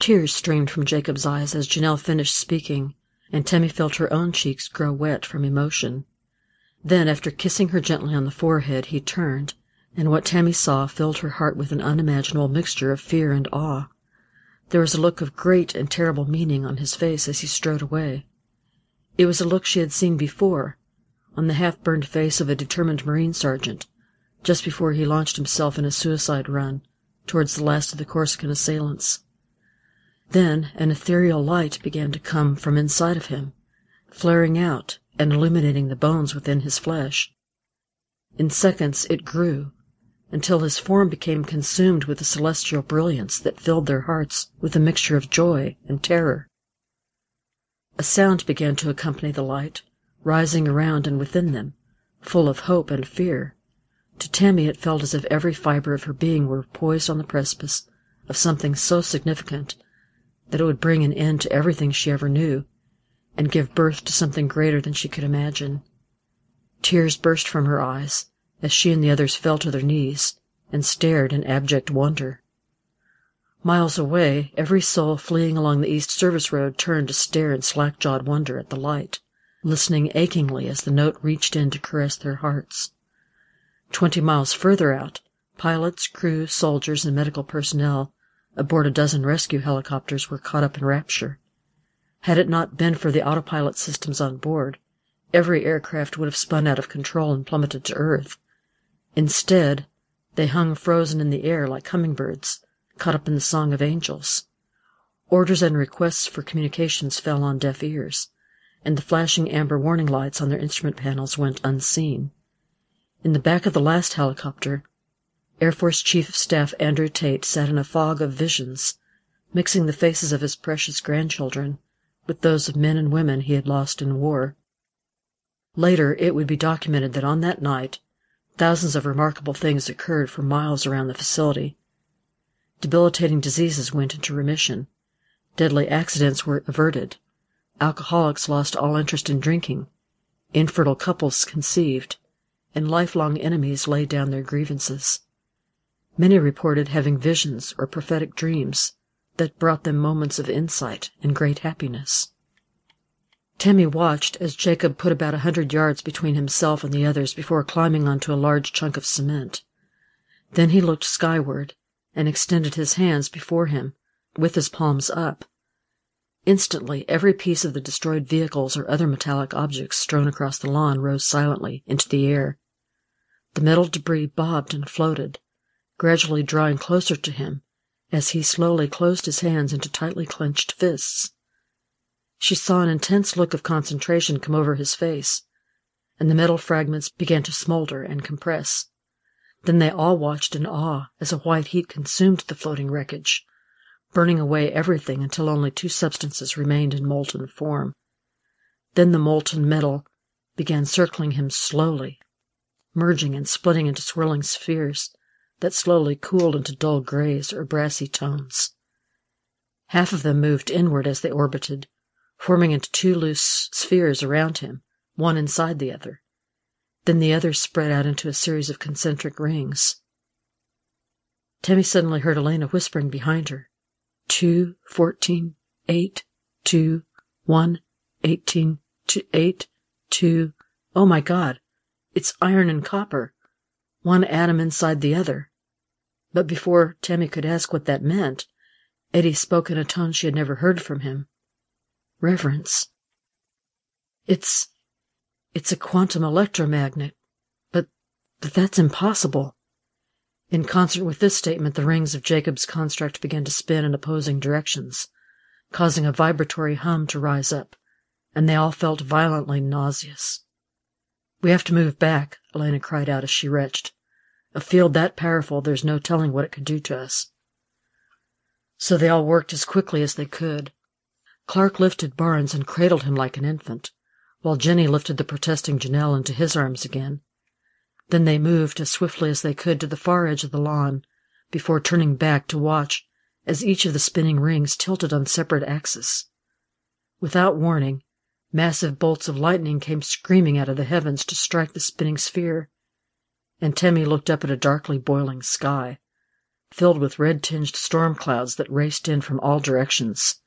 Tears streamed from Jacob's eyes as Janelle finished speaking, and Temmie felt her own cheeks grow wet from emotion. Then, after kissing her gently on the forehead, he turned, and what Temmie saw filled her heart with an unimaginable mixture of fear and awe. There was a look of great and terrible meaning on his face as he strode away. It was a look she had seen before, on the half-burned face of a determined Marine sergeant, just before he launched himself in a suicide run towards the last of the Corsican assailants. Then an ethereal light began to come from inside of him, flaring out and illuminating the bones within his flesh. In seconds it grew, until his form became consumed with a celestial brilliance that filled their hearts with a mixture of joy and terror. A sound began to accompany the light, rising around and within them, full of hope and fear. To Tammy it felt as if every fiber of her being were poised on the precipice of something so significant that it would bring an end to everything she ever knew, and give birth to something greater than she could imagine. Tears burst from her eyes, as she and the others fell to their knees and stared in abject wonder. Miles away, every soul fleeing along the East Service Road turned to stare in slack-jawed wonder at the light, listening achingly as the note reached in to caress their hearts. Twenty miles further out, pilots, crew, soldiers, and medical personnel aboard a dozen rescue helicopters were caught up in rapture. Had it not been for the autopilot systems on board, every aircraft would have spun out of control and plummeted to Earth, Instead, they hung frozen in the air like hummingbirds, caught up in the song of angels. Orders and requests for communications fell on deaf ears, and the flashing amber warning lights on their instrument panels went unseen. In the back of the last helicopter, Air Force Chief of Staff Andrew Tate sat in a fog of visions, mixing the faces of his precious grandchildren with those of men and women he had lost in war. Later it would be documented that on that night Thousands of remarkable things occurred for miles around the facility. Debilitating diseases went into remission. Deadly accidents were averted. Alcoholics lost all interest in drinking. Infertile couples conceived. And lifelong enemies laid down their grievances. Many reported having visions or prophetic dreams that brought them moments of insight and great happiness. Temmie watched as Jacob put about a hundred yards between himself and the others before climbing onto a large chunk of cement. Then he looked skyward and extended his hands before him, with his palms up. Instantly, every piece of the destroyed vehicles or other metallic objects strewn across the lawn rose silently into the air. The metal debris bobbed and floated, gradually drawing closer to him as he slowly closed his hands into tightly clenched fists. She saw an intense look of concentration come over his face, and the metal fragments began to smolder and compress. Then they all watched in awe as a white heat consumed the floating wreckage, burning away everything until only two substances remained in molten form. Then the molten metal began circling him slowly, merging and splitting into swirling spheres that slowly cooled into dull grays or brassy tones. Half of them moved inward as they orbited, forming into two loose spheres around him, one inside the other. Then the others spread out into a series of concentric rings. Temmie suddenly heard Elena whispering behind her. Two, fourteen, eight, two, one, eighteen, two, eight, two. Oh my God! It's iron and copper, one atom inside the other. But before Tammy could ask what that meant, Eddie spoke in a tone she had never heard from him reverence. It's it's a quantum electromagnet, but but that's impossible. In concert with this statement, the rings of Jacob's construct began to spin in opposing directions, causing a vibratory hum to rise up, and they all felt violently nauseous. We have to move back, Elena cried out as she retched. A field that powerful, there's no telling what it could do to us. So they all worked as quickly as they could, Clark lifted Barnes and cradled him like an infant, while Jenny lifted the protesting Janelle into his arms again. Then they moved as swiftly as they could to the far edge of the lawn, before turning back to watch as each of the spinning rings tilted on separate axes. Without warning, massive bolts of lightning came screaming out of the heavens to strike the spinning sphere, and Temmie looked up at a darkly boiling sky, filled with red-tinged storm clouds that raced in from all directions.